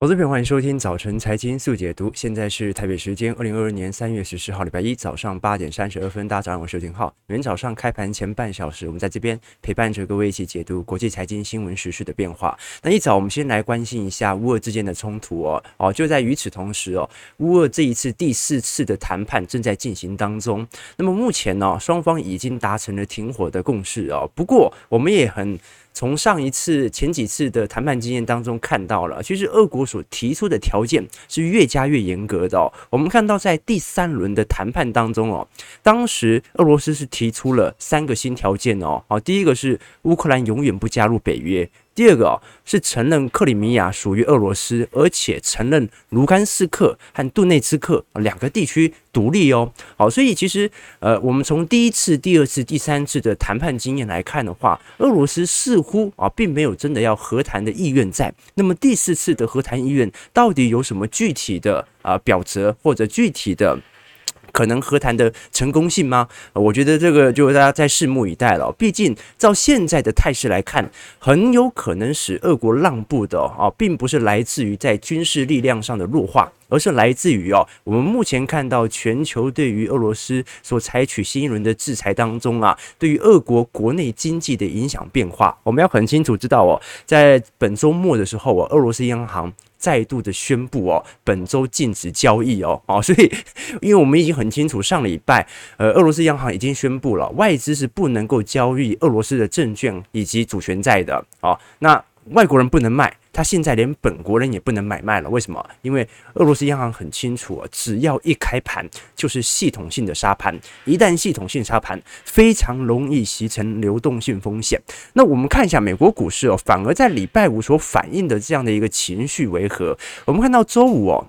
投资朋友，欢迎收听早晨财经速解读。现在是台北时间二零二二年三月十四号，礼拜一早上八点三十二分。大家早上好，我是廷浩。每天早上开盘前半小时，我们在这边陪伴着各位一起解读国际财经新闻时事的变化。那一早，我们先来关心一下乌俄之间的冲突哦。哦，就在与此同时哦，乌俄这一次第四次的谈判正在进行当中。那么目前呢，双方已经达成了停火的共识哦。不过，我们也很。从上一次、前几次的谈判经验当中看到了，其实俄国所提出的条件是越加越严格的。我们看到在第三轮的谈判当中哦，当时俄罗斯是提出了三个新条件哦。好，第一个是乌克兰永远不加入北约。第二个哦，是承认克里米亚属于俄罗斯，而且承认卢甘斯克和顿内茨克两个地区独立哦。好，所以其实呃，我们从第一次、第二次、第三次的谈判经验来看的话，俄罗斯似乎啊并没有真的要和谈的意愿在。那么第四次的和谈意愿到底有什么具体的啊表则或者具体的？可能和谈的成功性吗？我觉得这个就大家再拭目以待了。毕竟照现在的态势来看，很有可能使俄国让步的啊，并不是来自于在军事力量上的弱化，而是来自于哦，我们目前看到全球对于俄罗斯所采取新一轮的制裁当中啊，对于俄国国内经济的影响变化。我们要很清楚知道哦，在本周末的时候啊，俄罗斯央行。再度的宣布哦，本周禁止交易哦，哦，所以因为我们已经很清楚，上礼拜呃，俄罗斯央行已经宣布了，外资是不能够交易俄罗斯的证券以及主权债的，哦，那外国人不能卖。他现在连本国人也不能买卖了，为什么？因为俄罗斯央行很清楚，只要一开盘就是系统性的杀盘，一旦系统性杀盘，非常容易形成流动性风险。那我们看一下美国股市哦，反而在礼拜五所反映的这样的一个情绪为何？我们看到周五哦。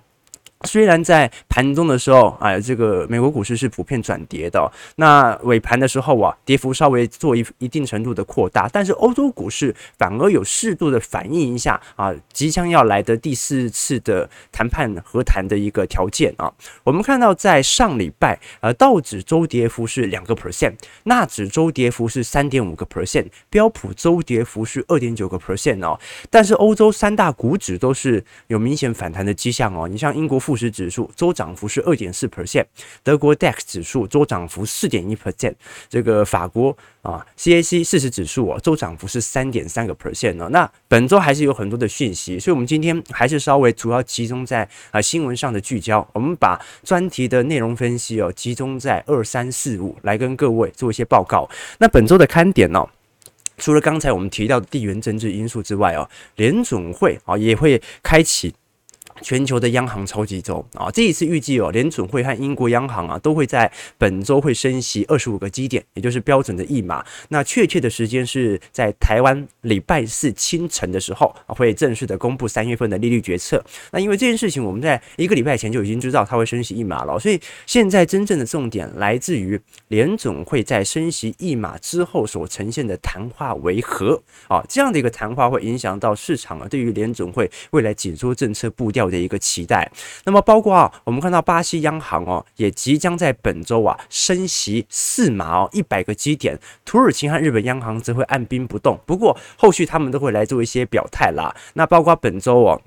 虽然在盘中的时候，哎，这个美国股市是普遍转跌的。那尾盘的时候啊，跌幅稍微做一一定程度的扩大，但是欧洲股市反而有适度的反映一下啊，即将要来的第四次的谈判和谈的一个条件啊。我们看到在上礼拜，呃，道指周跌幅是两个 percent，纳指周跌幅是三点五个 percent，标普周跌幅是二点九个 percent 哦。但是欧洲三大股指都是有明显反弹的迹象哦。你像英国。富时指数周涨幅是二点四 percent，德国 DAX 指数周涨幅四点一 percent，这个法国啊 CAC 四十指数啊周涨幅是三点三个 percent 呢。那本周还是有很多的讯息，所以我们今天还是稍微主要集中在啊新闻上的聚焦，我们把专题的内容分析哦集中在二三四五来跟各位做一些报告。那本周的看点呢，除了刚才我们提到的地缘政治因素之外哦，联总会啊也会开启。全球的央行超级周啊，这一次预计哦，联准会和英国央行啊都会在本周会升息二十五个基点，也就是标准的一码。那确切的时间是在台湾礼拜四清晨的时候会正式的公布三月份的利率决策。那因为这件事情我们在一个礼拜前就已经知道它会升息一码了，所以现在真正的重点来自于联准会在升息一码之后所呈现的谈话为何啊？这样的一个谈话会影响到市场啊对于联准会未来紧缩政策步调的一个期待，那么包括啊，我们看到巴西央行哦，也即将在本周啊升息四毛，一百个基点。土耳其和日本央行则会按兵不动，不过后续他们都会来做一些表态啦。那包括本周哦。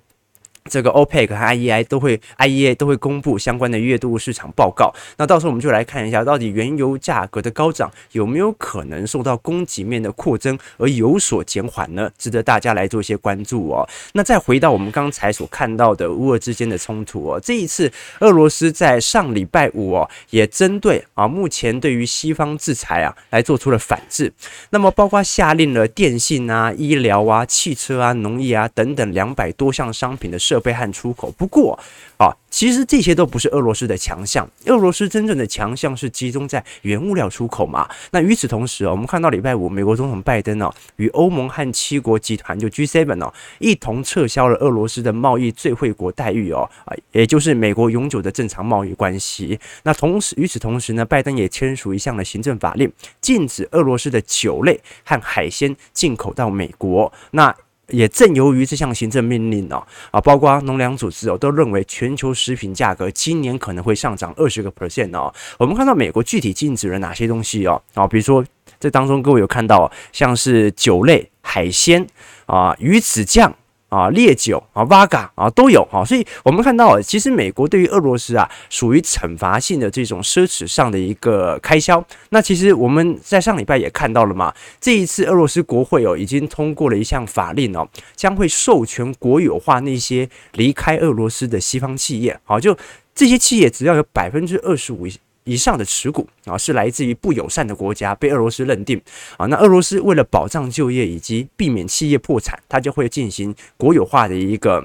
这个 OPEC 和 IEA 都会，IEA 都会公布相关的月度市场报告。那到时候我们就来看一下，到底原油价格的高涨有没有可能受到供给面的扩增而有所减缓呢？值得大家来做一些关注哦。那再回到我们刚才所看到的乌俄之间的冲突哦，这一次俄罗斯在上礼拜五哦，也针对啊目前对于西方制裁啊来做出了反制。那么包括下令了电信啊、医疗啊、汽车啊、农业啊等等两百多项商品的设备和出口，不过啊。其实这些都不是俄罗斯的强项，俄罗斯真正的强项是集中在原物料出口嘛。那与此同时，我们看到礼拜五，美国总统拜登呢，与欧盟和七国集团就 G7 哦，一同撤销了俄罗斯的贸易最惠国待遇哦，啊，也就是美国永久的正常贸易关系。那同时，与此同时呢，拜登也签署一项的行政法令，禁止俄罗斯的酒类和海鲜进口到美国。那也正由于这项行政命令哦，啊，包括农粮组织哦，都认为全球食品价格今年可能会上涨二十个 percent 哦。我们看到美国具体禁止了哪些东西哦？啊，比如说这当中各位有看到像是酒类、海鲜啊、鱼子酱啊、烈酒啊、Vodka 啊都有啊，所以我们看到，其实美国对于俄罗斯啊，属于惩罚性的这种奢侈上的一个开销。那其实我们在上礼拜也看到了嘛，这一次俄罗斯国会哦已经通过了一项法令哦，将会授权国有化那些离开俄罗斯的西方企业。好，就这些企业只要有百分之二十五以上的持股啊，是来自于不友善的国家，被俄罗斯认定啊。那俄罗斯为了保障就业以及避免企业破产，它就会进行国有化的一个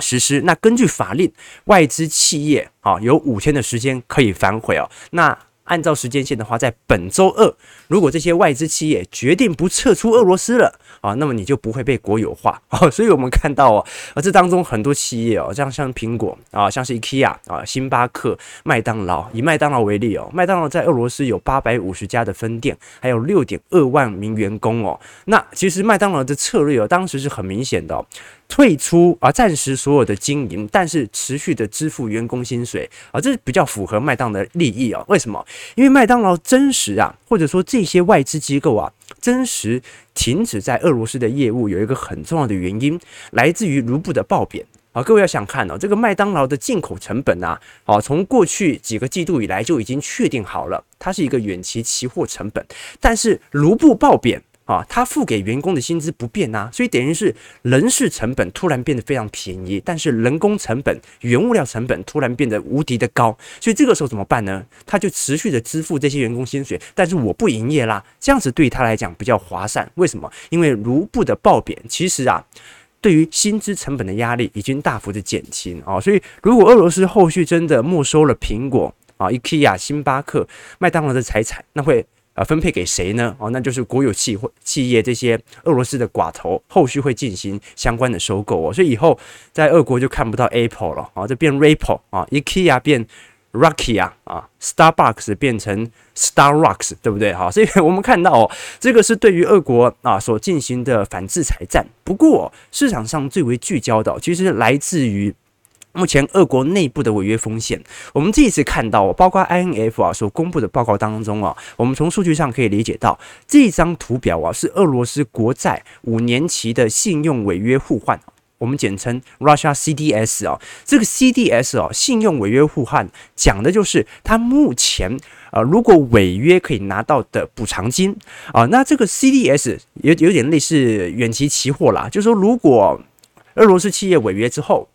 实施。那根据法令，外资企业啊有五天的时间可以反悔哦。那按照时间线的话，在本周二，如果这些外资企业决定不撤出俄罗斯了啊，那么你就不会被国有化啊。所以我们看到哦，啊，这当中很多企业哦，像像苹果啊，像是 IKEA 啊，星巴克、麦当劳，以麦当劳为例哦，麦当劳在俄罗斯有八百五十家的分店，还有六点二万名员工哦。那其实麦当劳的策略哦，当时是很明显的。退出啊，暂时所有的经营，但是持续的支付员工薪水啊，这是比较符合麦当的利益啊。为什么？因为麦当劳真实啊，或者说这些外资机构啊，真实停止在俄罗斯的业务，有一个很重要的原因，来自于卢布的暴贬啊。各位要想看哦，这个麦当劳的进口成本啊，啊，从过去几个季度以来就已经确定好了，它是一个远期期货成本，但是卢布暴贬。啊，他付给员工的薪资不变、啊，所以等于是人事成本突然变得非常便宜，但是人工成本、原物料成本突然变得无敌的高，所以这个时候怎么办呢？他就持续的支付这些员工薪水，但是我不营业啦，这样子对他来讲比较划算。为什么？因为卢布的暴贬，其实啊，对于薪资成本的压力已经大幅的减轻啊，所以如果俄罗斯后续真的没收了苹果啊、IKEA、星巴克、麦当劳的财产，那会。呃，分配给谁呢？哦，那就是国有企或企业这些俄罗斯的寡头，后续会进行相关的收购哦。所以以后在俄国就看不到 Apple 了啊，这变 Apple 啊，IKEA 变 Rakia 啊，Starbucks 变成 Starbucks，对不对？哈，所以 我们看到哦，这个是对于俄国啊所进行的反制裁战。不过市场上最为聚焦的，其实来自于。目前俄国内部的违约风险，我们这一次看到，包括 INF 啊所公布的报告当中啊，我们从数据上可以理解到，这张图表啊是俄罗斯国债五年期的信用违约互换，我们简称 Russia CDS 啊，这个 CDS 啊信用违约互换讲的就是它目前啊如果违约可以拿到的补偿金。啊，那这个 CDS 有有点类似远期期货啦，就是说如果俄罗斯企业违约之后。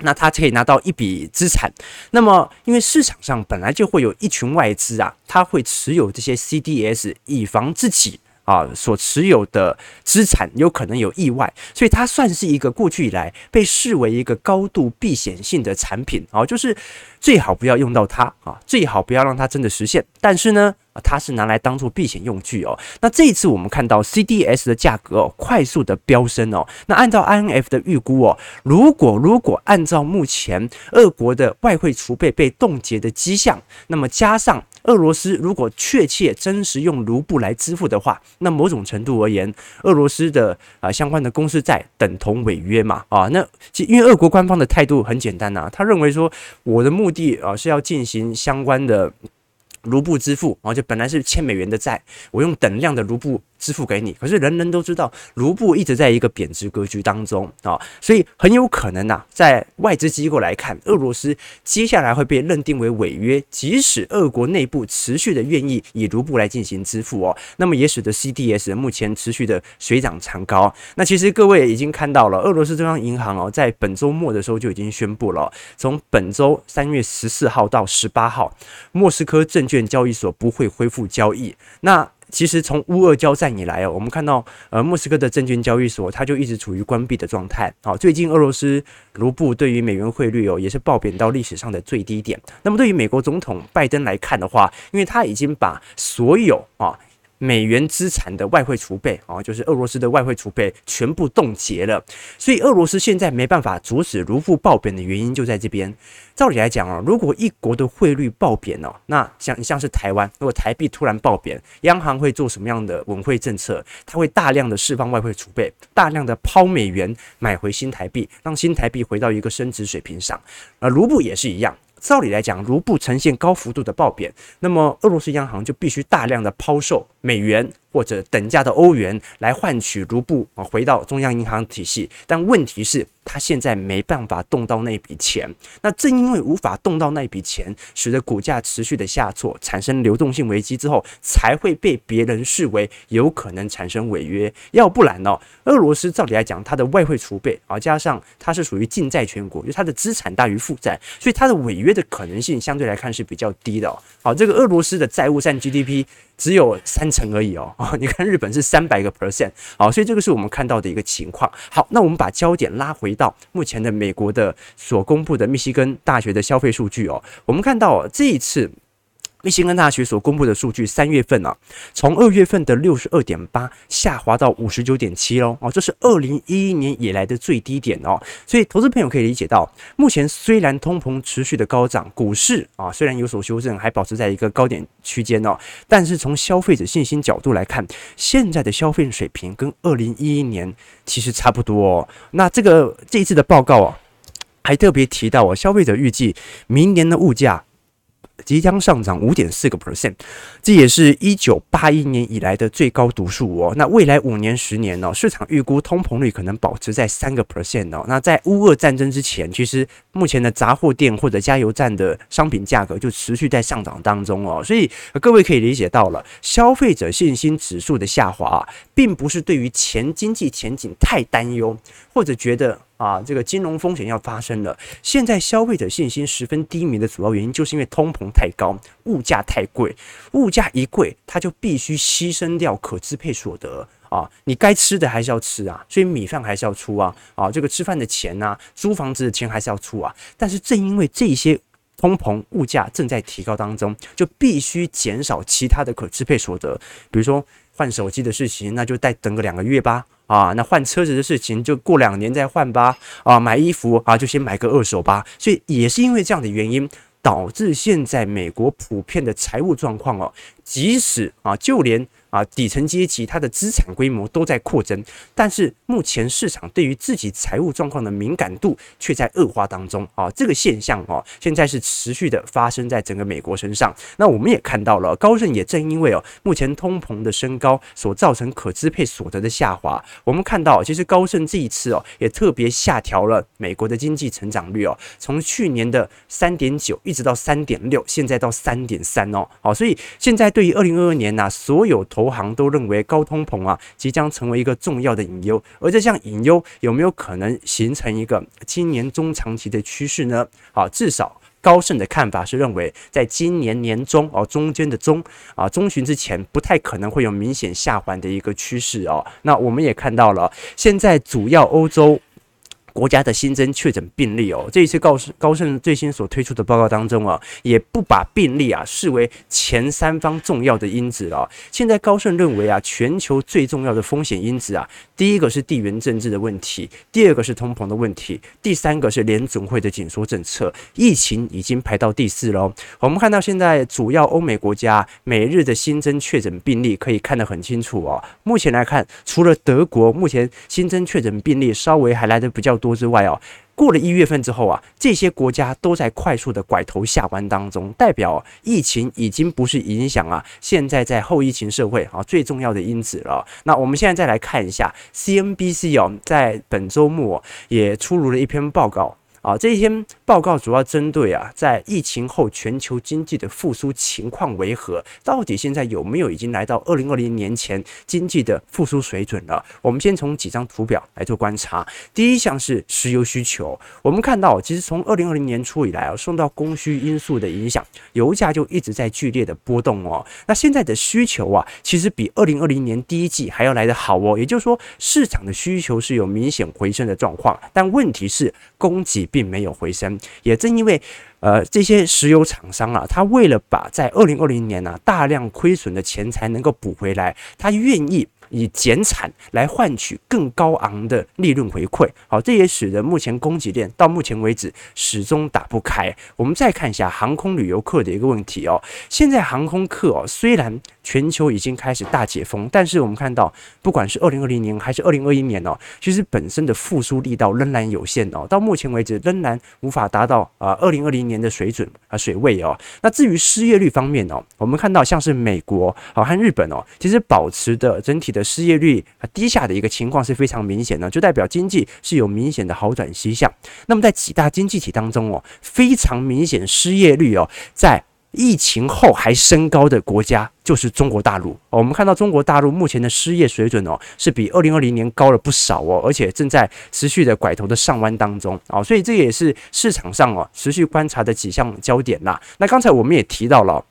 那他可以拿到一笔资产，那么因为市场上本来就会有一群外资啊，他会持有这些 CDS，以防自己啊所持有的资产有可能有意外，所以它算是一个过去以来被视为一个高度避险性的产品啊，就是最好不要用到它啊，最好不要让它真的实现，但是呢。它是拿来当做避险用具哦。那这一次我们看到 CDS 的价格哦快速的飙升哦。那按照 INF 的预估哦，如果如果按照目前俄国的外汇储备被冻结的迹象，那么加上俄罗斯如果确切真实用卢布来支付的话，那某种程度而言，俄罗斯的啊相关的公司债等同违约嘛啊。那因为俄国官方的态度很简单呐，他认为说我的目的啊是要进行相关的。卢布支付，然后就本来是欠美元的债，我用等量的卢布支付给你。可是人人都知道，卢布一直在一个贬值格局当中啊，所以很有可能呐，在外资机构来看，俄罗斯接下来会被认定为违约，即使俄国内部持续的愿意以卢布来进行支付哦，那么也使得 CDS 目前持续的水涨船高。那其实各位已经看到了，俄罗斯中央银行哦，在本周末的时候就已经宣布了，从本周三月十四号到十八号，莫斯科证券。交易所不会恢复交易。那其实从乌俄交战以来哦，我们看到呃莫斯科的证券交易所它就一直处于关闭的状态。好，最近俄罗斯卢布对于美元汇率哦也是爆贬到历史上的最低点。那么对于美国总统拜登来看的话，因为他已经把所有啊。美元资产的外汇储备啊，就是俄罗斯的外汇储备全部冻结了，所以俄罗斯现在没办法阻止卢布暴贬的原因就在这边。照理来讲啊，如果一国的汇率暴贬哦，那像像是台湾，如果台币突然暴贬，央行会做什么样的稳汇政策？它会大量的释放外汇储备，大量的抛美元买回新台币，让新台币回到一个升值水平上。而卢布也是一样。照理来讲，卢布呈现高幅度的暴贬，那么俄罗斯央行就必须大量的抛售美元或者等价的欧元来换取卢布啊，回到中央银行体系。但问题是，他现在没办法动到那笔钱。那正因为无法动到那笔钱，使得股价持续的下挫，产生流动性危机之后，才会被别人视为有可能产生违约。要不然呢，俄罗斯照理来讲，它的外汇储备啊，加上它是属于净债权国，就它的资产大于负债，所以它的违约的可能性相对来看是比较低的。好，这个俄罗斯的债务占 GDP。只有三成而已哦，哦，你看日本是三百个 percent，好，所以这个是我们看到的一个情况。好，那我们把焦点拉回到目前的美国的所公布的密西根大学的消费数据哦，我们看到这一次。密歇根大学所公布的数据，三月份啊，从二月份的六十二点八下滑到五十九点七喽，哦，这是二零一一年以来的最低点哦。所以，投资朋友可以理解到，目前虽然通膨持续的高涨，股市啊虽然有所修正，还保持在一个高点区间哦，但是从消费者信心角度来看，现在的消费水平跟二零一一年其实差不多哦。那这个这一次的报告啊，还特别提到哦，消费者预计明年的物价。即将上涨五点四个 percent，这也是一九八一年以来的最高读数哦。那未来五年、十年呢、市场预估通膨率可能保持在三个 percent 哦。那在乌俄战争之前，其实目前的杂货店或者加油站的商品价格就持续在上涨当中哦。所以各位可以理解到了，消费者信心指数的下滑，并不是对于前经济前景太担忧，或者觉得。啊，这个金融风险要发生了。现在消费者信心十分低迷的主要原因，就是因为通膨太高，物价太贵。物价一贵，它就必须牺牲掉可支配所得啊。你该吃的还是要吃啊，所以米饭还是要出啊。啊，这个吃饭的钱呐，租房子的钱还是要出啊。但是正因为这些通膨物价正在提高当中，就必须减少其他的可支配所得，比如说换手机的事情，那就再等个两个月吧。啊，那换车子的事情就过两年再换吧。啊，买衣服啊，就先买个二手吧。所以也是因为这样的原因，导致现在美国普遍的财务状况哦，即使啊，就连。啊，底层阶级它的资产规模都在扩增，但是目前市场对于自己财务状况的敏感度却在恶化当中啊。这个现象哦，现在是持续的发生在整个美国身上。那我们也看到了，高盛也正因为哦，目前通膨的升高所造成可支配所得的下滑。我们看到，其实高盛这一次哦，也特别下调了美国的经济成长率哦，从去年的三点九一直到三点六，现在到三点三哦。好，所以现在对于二零二二年呐，所有投行都认为高通膨啊，即将成为一个重要的隐忧，而这项隐忧有没有可能形成一个今年中长期的趋势呢？啊，至少高盛的看法是认为，在今年年中哦，中间的中啊中旬之前，不太可能会有明显下滑的一个趋势哦。那我们也看到了，现在主要欧洲。国家的新增确诊病例哦，这一次高盛高盛最新所推出的报告当中啊，也不把病例啊视为前三方重要的因子了。现在高盛认为啊，全球最重要的风险因子啊，第一个是地缘政治的问题，第二个是通膨的问题，第三个是联准会的紧缩政策，疫情已经排到第四喽。我们看到现在主要欧美国家每日的新增确诊病例可以看得很清楚哦。目前来看，除了德国，目前新增确诊病例稍微还来得比较多。多之外哦，过了一月份之后啊，这些国家都在快速的拐头下弯当中，代表疫情已经不是影响啊，现在在后疫情社会啊最重要的因子了。那我们现在再来看一下 CNBC 哦，在本周末也出炉了一篇报告。啊，这一篇报告主要针对啊，在疫情后全球经济的复苏情况为何？到底现在有没有已经来到二零二零年前经济的复苏水准了？我们先从几张图表来做观察。第一项是石油需求，我们看到，其实从二零二零年初以来啊，受到供需因素的影响，油价就一直在剧烈的波动哦。那现在的需求啊，其实比二零二零年第一季还要来得好哦。也就是说，市场的需求是有明显回升的状况，但问题是供给。并没有回升，也正因为呃这些石油厂商啊，他为了把在二零二零年呢、大量亏损的钱财能够补回来，他愿意以减产来换取更高昂的利润回馈。好，这也使得目前供给链到目前为止始终打不开。我们再看一下航空旅游客的一个问题哦，现在航空客哦，虽然全球已经开始大解封，但是我们看到，不管是二零二零年还是二零二一年哦，其实本身的复苏力道仍然有限哦，到目前为止仍然无法达到啊二零二零年的水准啊水位哦。那至于失业率方面哦，我们看到像是美国好和日本哦，其实保持的整体的失业率啊低下的一个情况是非常明显的，就代表经济是有明显的好转迹象。那么在几大经济体当中哦，非常明显失业率哦，在疫情后还升高的国家就是中国大陆。我们看到中国大陆目前的失业水准哦，是比二零二零年高了不少哦，而且正在持续的拐头的上弯当中啊，所以这也是市场上哦持续观察的几项焦点啦。那刚才我们也提到了。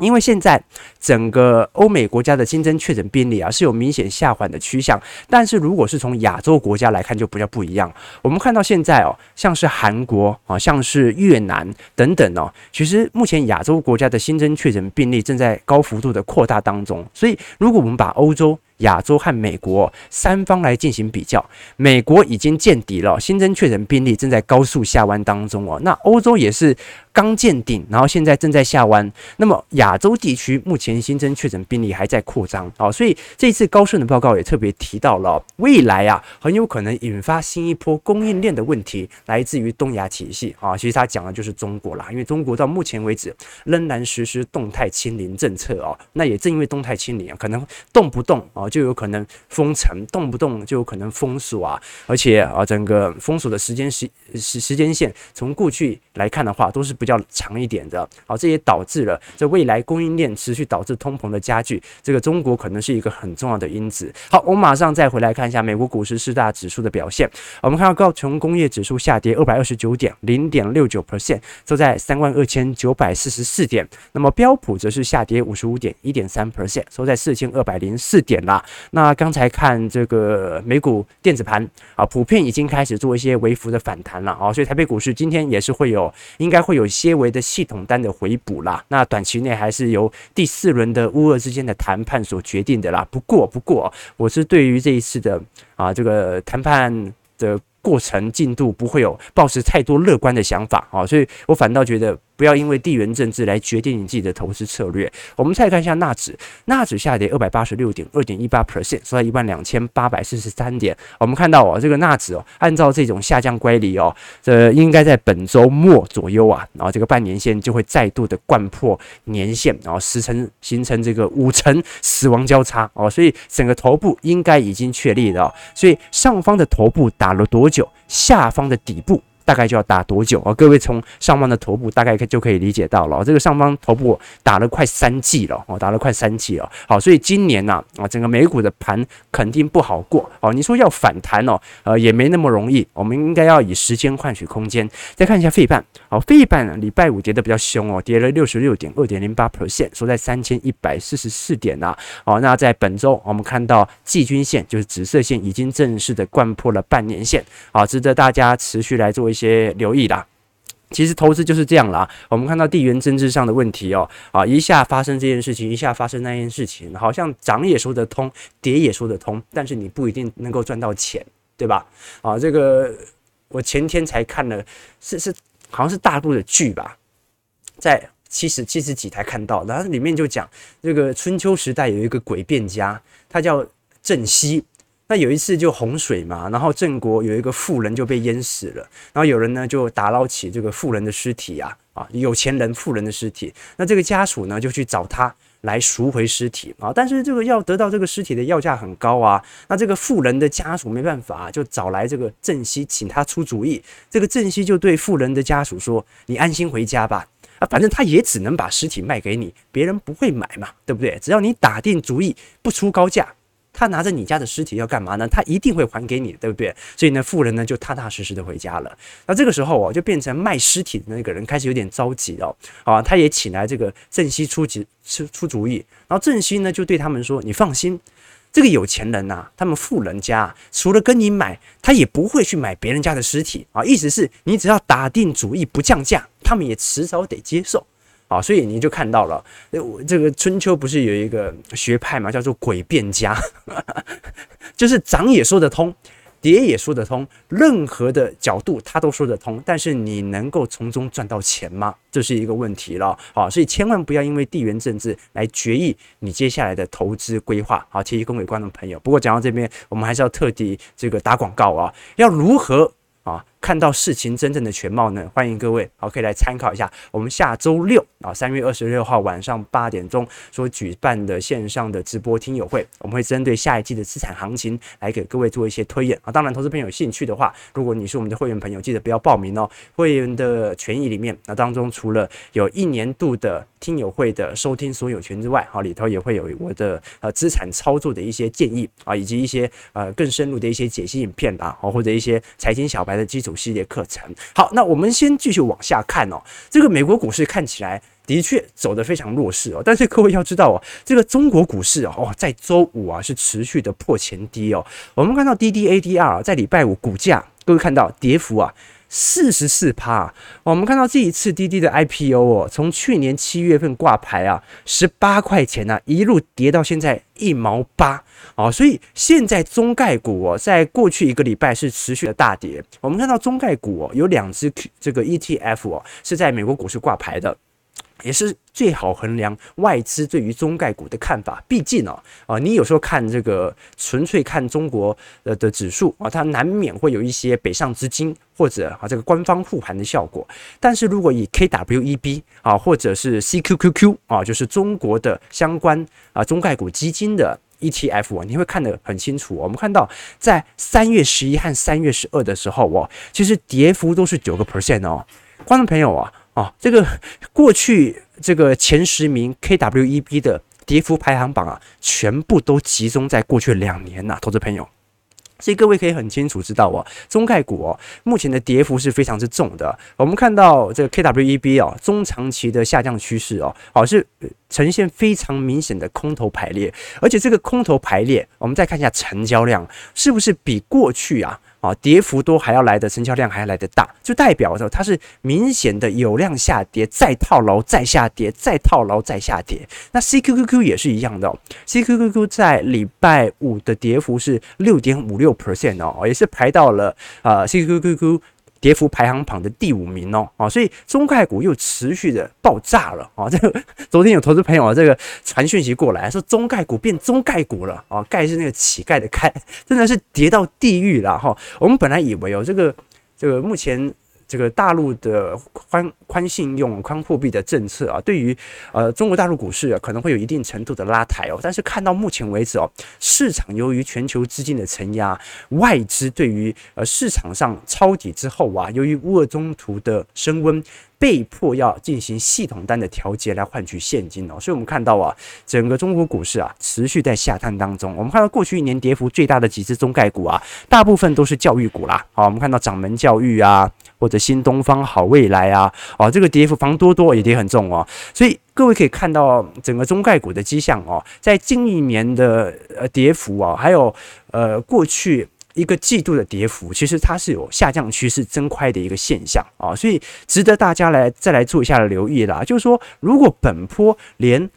因为现在整个欧美国家的新增确诊病例啊是有明显下缓的趋向，但是如果是从亚洲国家来看就比较不一样。我们看到现在哦，像是韩国啊，像是越南等等哦，其实目前亚洲国家的新增确诊病例正在高幅度的扩大当中。所以，如果我们把欧洲、亚洲和美国三方来进行比较，美国已经见底了，新增确诊病例正在高速下弯当中哦。那欧洲也是。刚见顶，然后现在正在下弯。那么亚洲地区目前新增确诊病例还在扩张啊，所以这次高盛的报告也特别提到了，未来啊很有可能引发新一波供应链的问题，来自于东亚体系啊。其实他讲的就是中国啦，因为中国到目前为止仍然实施动态清零政策哦。那也正因为动态清零啊，可能动不动啊就有可能封城，动不动就有可能封锁啊，而且啊整个封锁的时间时时时间线从过去来看的话都是。比较长一点的，好，这也导致了这未来供应链持续导致通膨的加剧，这个中国可能是一个很重要的因子。好，我们马上再回来看一下美国股市四大指数的表现。我们看到道琼工业指数下跌二百二十九点，零点六九 percent，收在三万二千九百四十四点。那么标普则是下跌五十五点，一点三 percent，收在四千二百零四点啦。那刚才看这个美股电子盘啊，普遍已经开始做一些微幅的反弹了啊，所以台北股市今天也是会有，应该会有。些微的系统单的回补啦，那短期内还是由第四轮的乌俄之间的谈判所决定的啦。不过，不过，我是对于这一次的啊这个谈判的过程进度不会有抱持太多乐观的想法啊，所以我反倒觉得。不要因为地缘政治来决定你自己的投资策略。我们再看一下纳指，纳指下跌二百八十六点，二点一八 percent，收在一万两千八百四十三点。我们看到哦，这个纳指哦，按照这种下降乖离哦，这应该在本周末左右啊，然后这个半年线就会再度的贯破年线，然后十成形成这个五成死亡交叉哦，所以整个头部应该已经确立了。所以上方的头部打了多久，下方的底部？大概就要打多久啊？各位从上方的头部大概就可以理解到了，这个上方头部打了快三季了哦，打了快三季了。好，所以今年呐啊，整个美股的盘肯定不好过哦。你说要反弹哦，呃，也没那么容易。我们应该要以时间换取空间。再看一下费半，好，费半礼拜五跌得比较凶哦，跌了六十六点二点零八 percent，收在三千一百四十四点呐。好，那在本周我们看到季均线就是紫色线已经正式的贯破了半年线，好，值得大家持续来做一些。留意啦，其实投资就是这样啦。我们看到地缘政治上的问题哦，啊，一下发生这件事情，一下发生那件事情，好像涨也说得通，跌也说得通，但是你不一定能够赚到钱，对吧？啊，这个我前天才看了，是是好像是大陆的剧吧，在七十七十几台看到，然后里面就讲这个春秋时代有一个诡辩家，他叫郑西。那有一次就洪水嘛，然后郑国有一个妇人就被淹死了，然后有人呢就打捞起这个妇人的尸体啊，啊，有钱人妇人的尸体，那这个家属呢就去找他来赎回尸体啊，但是这个要得到这个尸体的要价很高啊，那这个妇人的家属没办法，就找来这个郑西请他出主意，这个郑西就对妇人的家属说：“你安心回家吧，啊，反正他也只能把尸体卖给你，别人不会买嘛，对不对？只要你打定主意不出高价。”他拿着你家的尸体要干嘛呢？他一定会还给你，对不对？所以呢，富人呢就踏踏实实的回家了。那这个时候哦，就变成卖尸体的那个人开始有点着急了。啊，他也请来这个郑西出主出出主意。然后郑西呢就对他们说：“你放心，这个有钱人呐，他们富人家除了跟你买，他也不会去买别人家的尸体啊。意思是你只要打定主意不降价，他们也迟早得接受。”啊，所以你就看到了，这个春秋不是有一个学派嘛，叫做诡辩家，就是涨也说得通。跌也说得通，任何的角度他都说得通，但是你能够从中赚到钱吗？这是一个问题了。好，所以千万不要因为地缘政治来决议你接下来的投资规划。好，提供给观众朋友。不过讲到这边，我们还是要特地这个打广告啊，要如何？啊，看到事情真正的全貌呢？欢迎各位，好，可以来参考一下我们下周六啊，三月二十六号晚上八点钟所举办的线上的直播听友会，我们会针对下一季的资产行情来给各位做一些推演啊。当然，投资朋友有兴趣的话，如果你是我们的会员朋友，记得不要报名哦。会员的权益里面，那当中除了有一年度的听友会的收听所有权之外，好，里头也会有我的呃资产操作的一些建议啊，以及一些呃更深入的一些解析影片吧，哦，或者一些财经小白的基础系列课程。好，那我们先继续往下看哦。这个美国股市看起来的确走得非常弱势哦，但是各位要知道哦，这个中国股市哦，在周五啊是持续的破前低哦。我们看到 DDADR 在礼拜五股价，各位看到跌幅啊。四十四趴，我们看到这一次滴滴的 IPO 哦，从去年七月份挂牌啊，十八块钱呐，一路跌到现在一毛八哦，所以现在中概股哦，在过去一个礼拜是持续的大跌。我们看到中概股哦，有两只这个 ETF 哦，是在美国股市挂牌的。也是最好衡量外资对于中概股的看法。毕竟哦，啊，你有时候看这个纯粹看中国的的指数啊，它难免会有一些北上资金或者啊这个官方护盘的效果。但是如果以 KWEB 啊，或者是 CQQQ 啊，就是中国的相关啊中概股基金的 ETF，啊你会看得很清楚。我们看到在三月十一和三月十二的时候哦，其实跌幅都是九个 percent 哦，观众朋友啊。啊，这个过去这个前十名 KWEB 的跌幅排行榜啊，全部都集中在过去两年呐，投资朋友。所以各位可以很清楚知道哦，中概股哦，目前的跌幅是非常之重的。我们看到这个 KWEB 哦，中长期的下降趋势哦，好是呈现非常明显的空头排列，而且这个空头排列，我们再看一下成交量，是不是比过去啊？啊，跌幅都还要来的，成交量还要来的大，就代表着它是明显的有量下跌，再套牢，再下跌，再套牢，再下跌。那 CQQQ 也是一样的哦，CQQQ 在礼拜五的跌幅是六点五六 percent 哦，也是排到了啊 CQQQ。跌幅排行榜的第五名哦，啊，所以中概股又持续的爆炸了啊！这个昨天有投资朋友啊，这个传讯息过来说中概股变中概股了啊，概是那个乞丐的概，真的是跌到地狱了哈！我们本来以为哦，这个这个目前。这个大陆的宽宽信用、宽货币的政策啊，对于呃中国大陆股市啊，可能会有一定程度的拉抬哦。但是看到目前为止哦，市场由于全球资金的承压，外资对于呃市场上抄底之后啊，由于乌俄中途的升温。被迫要进行系统单的调节来换取现金哦，所以我们看到啊，整个中国股市啊持续在下探当中。我们看到过去一年跌幅最大的几只中概股啊，大部分都是教育股啦。好，我们看到掌门教育啊，或者新东方、好未来啊，哦，这个跌幅房多多也跌很重哦。所以各位可以看到整个中概股的迹象哦，在近一年的呃跌幅啊，还有呃过去。一个季度的跌幅，其实它是有下降趋势增快的一个现象啊，所以值得大家来再来做一下留意啦。就是说，如果本坡连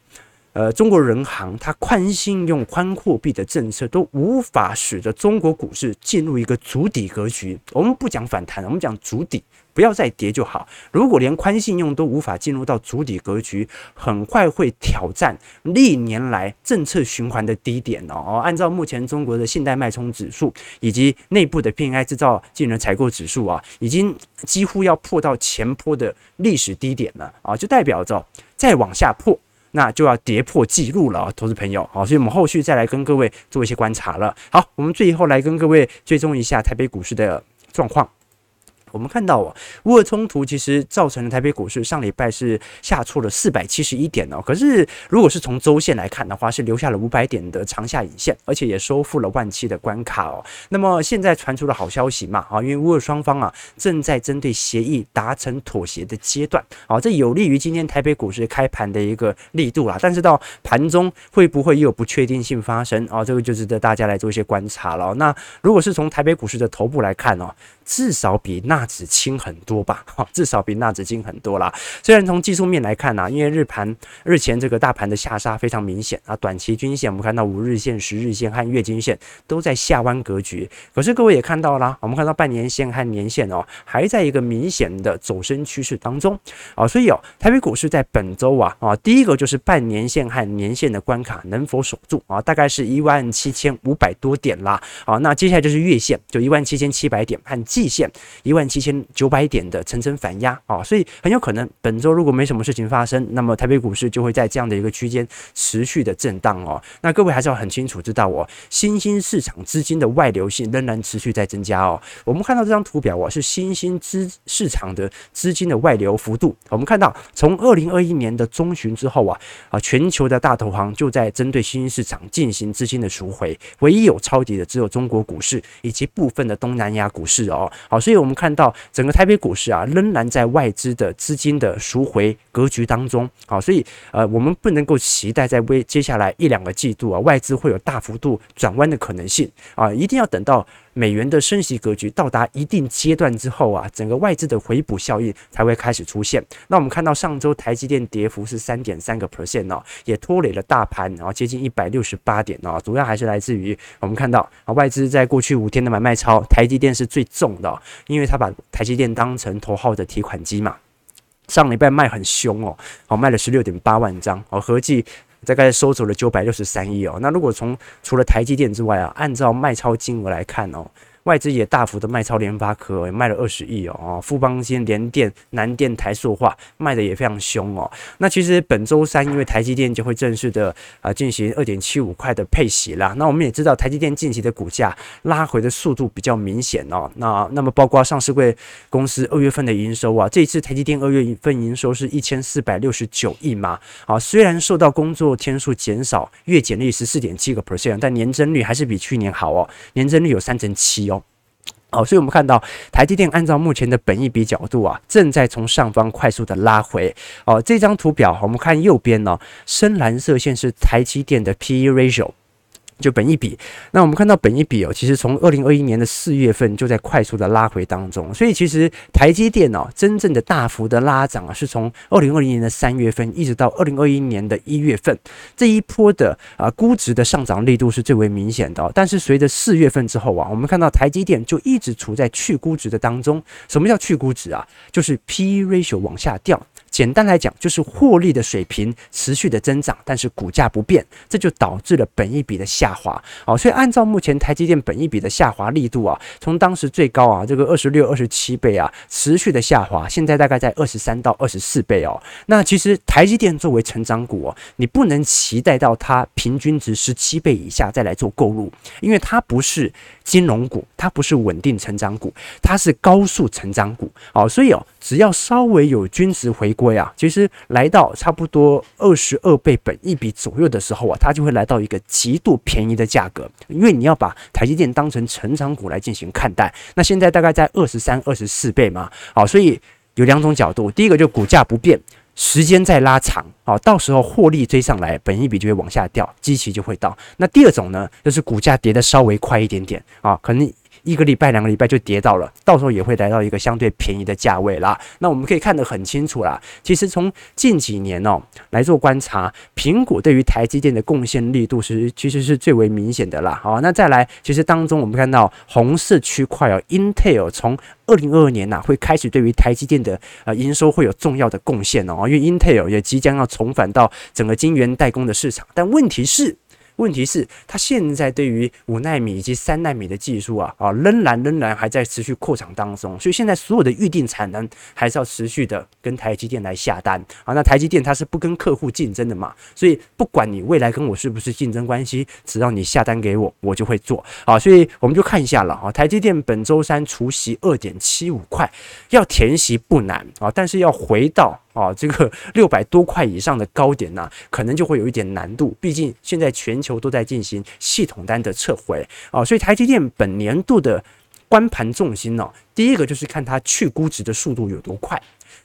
呃中国人行它宽信用、宽货币的政策都无法使得中国股市进入一个筑底格局，我们不讲反弹，我们讲筑底。不要再跌就好。如果连宽信用都无法进入到主底格局，很快会挑战历年来政策循环的低点哦。按照目前中国的信贷脉冲指数以及内部的 PMI 制造技能采购指数啊，已经几乎要破到前坡的历史低点了啊，就代表着再往下破，那就要跌破记录了，投资朋友。好，所以我们后续再来跟各位做一些观察了。好，我们最后来跟各位追踪一下台北股市的状况。我们看到哦，乌俄冲突其实造成了台北股市上礼拜是下挫了四百七十一点哦。可是如果是从周线来看的话，是留下了五百点的长下影线，而且也收复了万七的关卡哦。那么现在传出了好消息嘛？啊，因为乌俄双方啊正在针对协议达成妥协的阶段，啊，这有利于今天台北股市开盘的一个力度啦。但是到盘中会不会又有不确定性发生啊？这个就值得大家来做一些观察了。那如果是从台北股市的头部来看哦，至少比那纳指轻很多吧，至少比纳指轻很多啦。虽然从技术面来看呢、啊，因为日盘日前这个大盘的下杀非常明显啊，短期均线我们看到五日线、十日线和月均线都在下弯格局，可是各位也看到了，我们看到半年线和年线哦，还在一个明显的走升趋势当中啊，所以哦，台北股市在本周啊啊，第一个就是半年线和年线的关卡能否守住啊，大概是一万七千五百多点啦啊，那接下来就是月线，就一万七千七百点和季线一万七千九百点的层层反压啊，所以很有可能本周如果没什么事情发生，那么台北股市就会在这样的一个区间持续的震荡哦。那各位还是要很清楚知道哦，新兴市场资金的外流性仍然持续在增加哦。我们看到这张图表啊，是新兴资市场的资金的外流幅度。我们看到从二零二一年的中旬之后啊啊，全球的大投行就在针对新兴市场进行资金的赎回，唯一有抄底的只有中国股市以及部分的东南亚股市哦。好，所以我们看到整个台北股市啊，仍然在外资的资金的赎回格局当中。好，所以呃，我们不能够期待在未接下来一两个季度啊，外资会有大幅度转弯的可能性啊，一定要等到。美元的升息格局到达一定阶段之后啊，整个外资的回补效应才会开始出现。那我们看到上周台积电跌幅是三点三个 percent 哦，也拖累了大盘，然后接近一百六十八点哦，主要还是来自于我们看到啊，外资在过去五天的买卖超，台积电是最重的，因为他把台积电当成头号的提款机嘛。上礼拜卖很凶哦，好卖了十六点八万张哦，合计。大概收走了九百六十三亿哦。那如果从除了台积电之外啊，按照卖超金额来看哦。外资也大幅的卖超联发科，也卖了二十亿哦。富邦金、联电、南电、台塑化卖的也非常凶哦。那其实本周三，因为台积电就会正式的啊进行二点七五块的配息啦。那我们也知道，台积电近期的股价拉回的速度比较明显哦。那那么包括上市柜公司二月份的营收啊，这一次台积电二月份营收是一千四百六十九亿嘛。啊，虽然受到工作天数减少，月减率十四点七个 percent，但年增率还是比去年好哦，年增率有三成七哦。好，所以我们看到台积电按照目前的本益比角度啊，正在从上方快速的拉回。哦，这张图表我们看右边呢，深蓝色线是台积电的 PE ratio。就本一比，那我们看到本一比哦，其实从二零二一年的四月份就在快速的拉回当中，所以其实台积电哦，真正的大幅的拉涨啊，是从二零二零年的三月份一直到二零二一年的一月份，这一波的啊估值的上涨力度是最为明显的。但是随着四月份之后啊，我们看到台积电就一直处在去估值的当中。什么叫去估值啊？就是 P/E ratio 往下掉。简单来讲，就是获利的水平持续的增长，但是股价不变，这就导致了本益比的下滑。哦，所以按照目前台积电本益比的下滑力度啊，从当时最高啊这个二十六、二十七倍啊，持续的下滑，现在大概在二十三到二十四倍哦。那其实台积电作为成长股哦，你不能期待到它平均值十七倍以下再来做购入，因为它不是金融股，它不是稳定成长股，它是高速成长股。哦，所以哦，只要稍微有均值回归。对啊，其实来到差不多二十二倍本一比左右的时候啊，它就会来到一个极度便宜的价格，因为你要把台积电当成成长股来进行看待。那现在大概在二十三、二十四倍嘛，好，所以有两种角度，第一个就股价不变，时间再拉长，好，到时候获利追上来，本一笔就会往下掉，基期就会到。那第二种呢，就是股价跌得稍微快一点点啊，可能。一个礼拜、两个礼拜就跌到了，到时候也会来到一个相对便宜的价位啦。那我们可以看得很清楚啦。其实从近几年哦来做观察，苹果对于台积电的贡献力度是其实是最为明显的啦。好，那再来，其实当中我们看到红色区块哦，Intel 从二零二二年呐会开始对于台积电的呃营收会有重要的贡献哦，因为 Intel 也即将要重返到整个晶圆代工的市场，但问题是。问题是，它现在对于五纳米以及三纳米的技术啊啊，仍然仍然还在持续扩厂当中，所以现在所有的预定产能还是要持续的跟台积电来下单啊。那台积电它是不跟客户竞争的嘛，所以不管你未来跟我是不是竞争关系，只要你下单给我，我就会做啊。所以我们就看一下了啊，台积电本周三除息二点七五块，要填息不难啊，但是要回到。哦，这个 六百多块以上的高点呢、可能就会有一点难度。毕竟现在全球都在进行系统单的撤回哦，所以台积电本年度的观盘重心呢、哦，第一个就是看它去估值的速度有多快，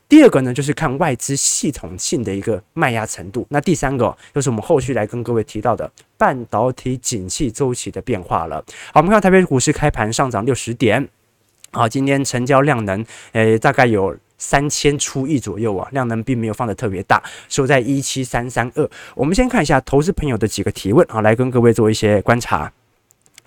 第二个呢就是看外资系统性的一个卖压程度，那第三个就是我们后续来跟各位提到的半导体景气周期的变化了。好，我们看台北股市开盘上涨六十点。好，今天成交量能，诶，大概有三千出亿左右啊，量能并没有放的特别大，收在一七三三二。我们先看一下投资朋友的几个提问啊，来跟各位做一些观察。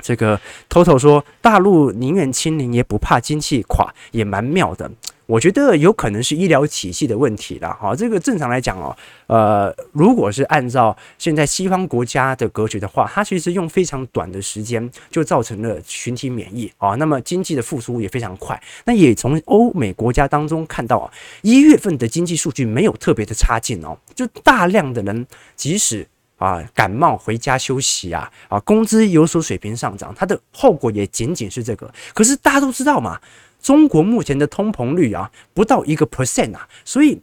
这个 Toto 说，大陆宁愿清零也不怕经济垮，也蛮妙的。我觉得有可能是医疗体系的问题了哈。这个正常来讲哦，呃，如果是按照现在西方国家的格局的话，它其实用非常短的时间就造成了群体免疫啊。那么经济的复苏也非常快。那也从欧美国家当中看到啊，一月份的经济数据没有特别的差劲哦，就大量的人即使啊感冒回家休息啊啊，工资有所水平上涨，它的后果也仅仅是这个。可是大家都知道嘛。中国目前的通膨率啊，不到一个 percent 啊，所以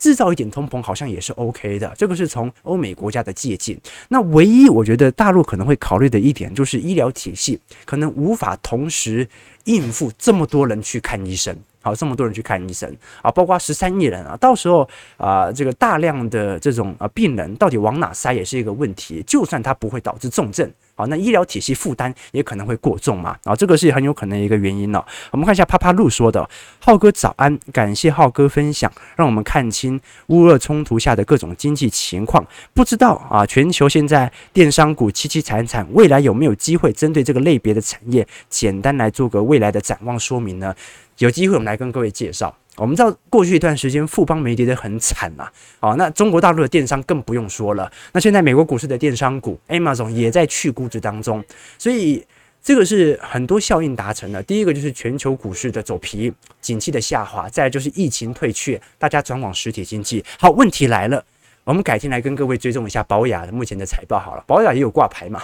制造一点通膨好像也是 OK 的。这个是从欧美国家的借鉴。那唯一我觉得大陆可能会考虑的一点，就是医疗体系可能无法同时应付这么多人去看医生。好，这么多人去看医生啊，包括十三亿人啊，到时候啊，这个大量的这种啊病人到底往哪塞也是一个问题。就算它不会导致重症，好，那医疗体系负担也可能会过重嘛。啊，这个是很有可能一个原因了。我们看一下啪啪路说的，浩哥早安，感谢浩哥分享，让我们看清乌俄冲突下的各种经济情况。不知道啊，全球现在电商股凄凄惨惨，未来有没有机会针对这个类别的产业，简单来做个未来的展望说明呢？有机会我们来跟各位介绍。我们知道过去一段时间富邦媒跌得很惨嘛，啊，那中国大陆的电商更不用说了。那现在美国股市的电商股 Amazon 也在去估值当中，所以这个是很多效应达成的。第一个就是全球股市的走皮，景气的下滑；再来就是疫情退却，大家转往实体经济。好，问题来了，我们改天来跟各位追踪一下宝雅的目前的财报好了。宝雅也有挂牌嘛？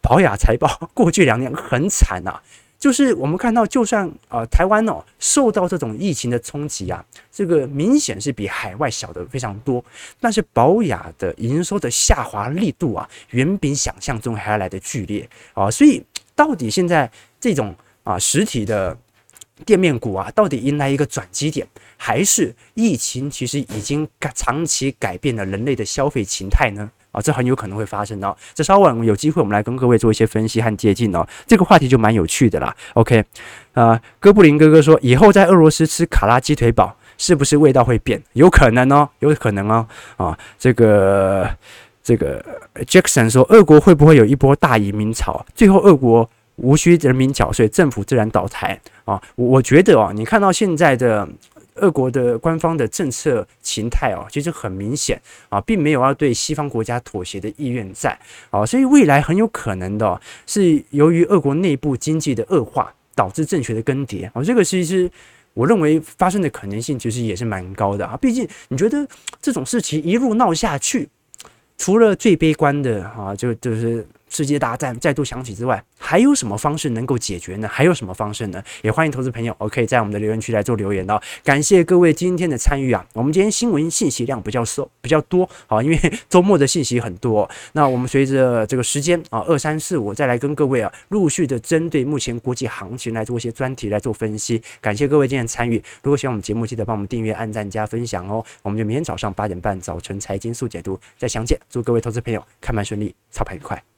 宝雅财报过去两年很惨啊。就是我们看到，就算啊、台湾哦受到这种疫情的冲击啊，这个明显是比海外小的非常多。但是宝雅的营收的下滑力度啊，远比想象中还要来的剧烈啊。所以到底现在这种啊实体的店面股啊，到底迎来一个转机点，还是疫情其实已经改长期改变了人类的消费形态呢？啊，这很有可能会发生哦。这稍晚有机会，我们来跟各位做一些分析和接近哦。这个话题就蛮有趣的啦。OK，啊，哥布林哥哥说，以后在俄罗斯吃卡拉鸡腿堡，是不是味道会变？有可能哦，有可能哦。啊，这个这个 Jackson 说，俄国会不会有一波大移民潮？最后俄国无需人民缴税，政府自然倒台啊？我我觉得哦，你看到现在的。俄国的官方的政策形态哦，其实很明显啊，并没有要对西方国家妥协的意愿在啊，所以未来很有可能的是由于俄国内部经济的恶化导致政权的更迭啊，这个其实我认为发生的可能性其实也是蛮高的啊，毕竟你觉得这种事情一路闹下去，除了最悲观的啊，就就是。世界大战再度响起之外，还有什么方式能够解决呢？还有什么方式呢？也欢迎投资朋友，OK，在我们的留言区来做留言哦。感谢各位今天的参与啊！我们今天新闻信息量比较少，比较多，好，因为 周末的信息很多。那我们随着这个时间啊，二三四五再来跟各位啊，陆续的针对目前国际行情来做一些专题来做分析。感谢各位今天的参与。如果喜欢我们节目，记得帮我们订阅、按赞、加分享哦。我们就明天早上八点半早晨财经速解读再相见。祝各位投资朋友开盘顺利，操盘愉快。